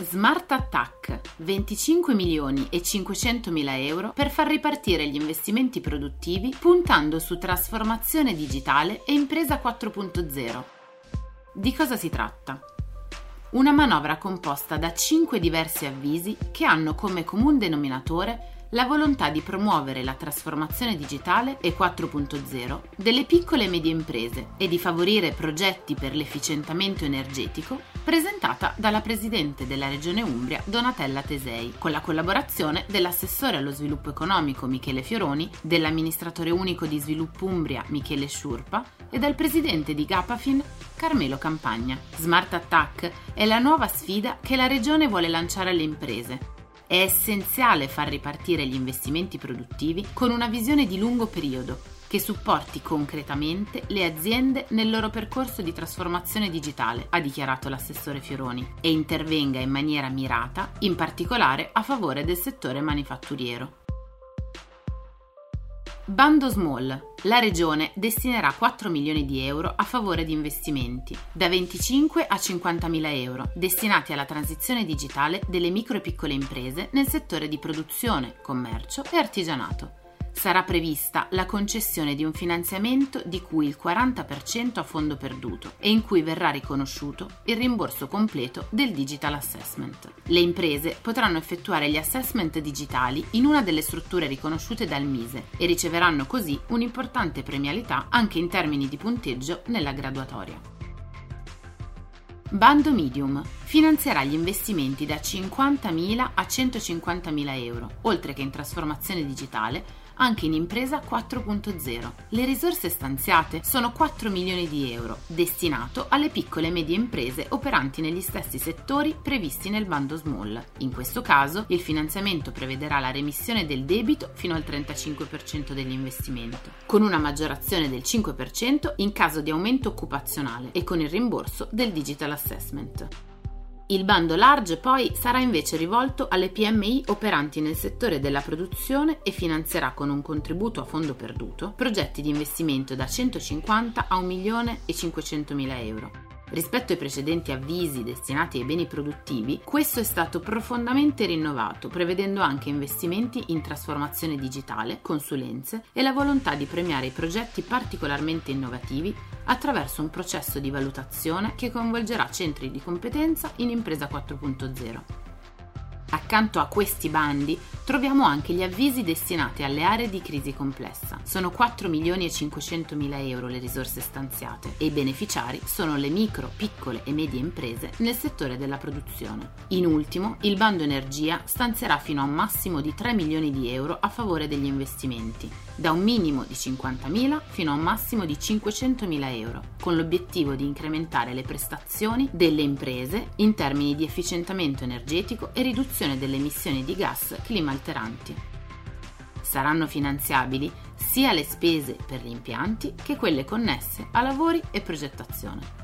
Smart Attack 25 milioni e 500 mila euro per far ripartire gli investimenti produttivi puntando su trasformazione digitale e impresa 4.0. Di cosa si tratta? Una manovra composta da 5 diversi avvisi che hanno come comune denominatore la volontà di promuovere la trasformazione digitale e 4.0 delle piccole e medie imprese e di favorire progetti per l'efficientamento energetico, presentata dalla Presidente della Regione Umbria Donatella Tesei, con la collaborazione dell'assessore allo sviluppo economico Michele Fioroni, dell'amministratore unico di sviluppo Umbria Michele Sciurpa e dal presidente di Gapafin Carmelo Campagna. Smart Attack è la nuova sfida che la Regione vuole lanciare alle imprese è essenziale far ripartire gli investimenti produttivi con una visione di lungo periodo che supporti concretamente le aziende nel loro percorso di trasformazione digitale, ha dichiarato l'assessore Fioroni, e intervenga in maniera mirata, in particolare a favore del settore manifatturiero. Bando Small. La Regione destinerà 4 milioni di euro a favore di investimenti, da 25 a 50 mila euro, destinati alla transizione digitale delle micro e piccole imprese nel settore di produzione, commercio e artigianato sarà prevista la concessione di un finanziamento di cui il 40% a fondo perduto e in cui verrà riconosciuto il rimborso completo del digital assessment. Le imprese potranno effettuare gli assessment digitali in una delle strutture riconosciute dal Mise e riceveranno così un'importante premialità anche in termini di punteggio nella graduatoria. Bando Medium finanzierà gli investimenti da 50.000 a 150.000 euro, oltre che in trasformazione digitale, anche in impresa 4.0. Le risorse stanziate sono 4 milioni di euro, destinato alle piccole e medie imprese operanti negli stessi settori previsti nel bando Small. In questo caso il finanziamento prevederà la remissione del debito fino al 35% dell'investimento, con una maggiorazione del 5% in caso di aumento occupazionale e con il rimborso del digital assessment. Il bando large poi sarà invece rivolto alle PMI operanti nel settore della produzione e finanzierà con un contributo a fondo perduto progetti di investimento da 150 a 1 milione e 500 mila euro. Rispetto ai precedenti avvisi destinati ai beni produttivi, questo è stato profondamente rinnovato, prevedendo anche investimenti in trasformazione digitale, consulenze e la volontà di premiare i progetti particolarmente innovativi attraverso un processo di valutazione che coinvolgerà centri di competenza in Impresa 4.0. Accanto a questi bandi troviamo anche gli avvisi destinati alle aree di crisi complessa. Sono 4 milioni e 500 mila euro le risorse stanziate e i beneficiari sono le micro, piccole e medie imprese nel settore della produzione. In ultimo, il bando energia stanzierà fino a un massimo di 3 milioni di euro a favore degli investimenti, da un minimo di 50 mila fino a un massimo di 500 mila euro, con l'obiettivo di incrementare le prestazioni delle imprese in termini di efficientamento energetico e riduzione riduzione delle emissioni di gas climalteranti. Saranno finanziabili sia le spese per gli impianti che quelle connesse a lavori e progettazione.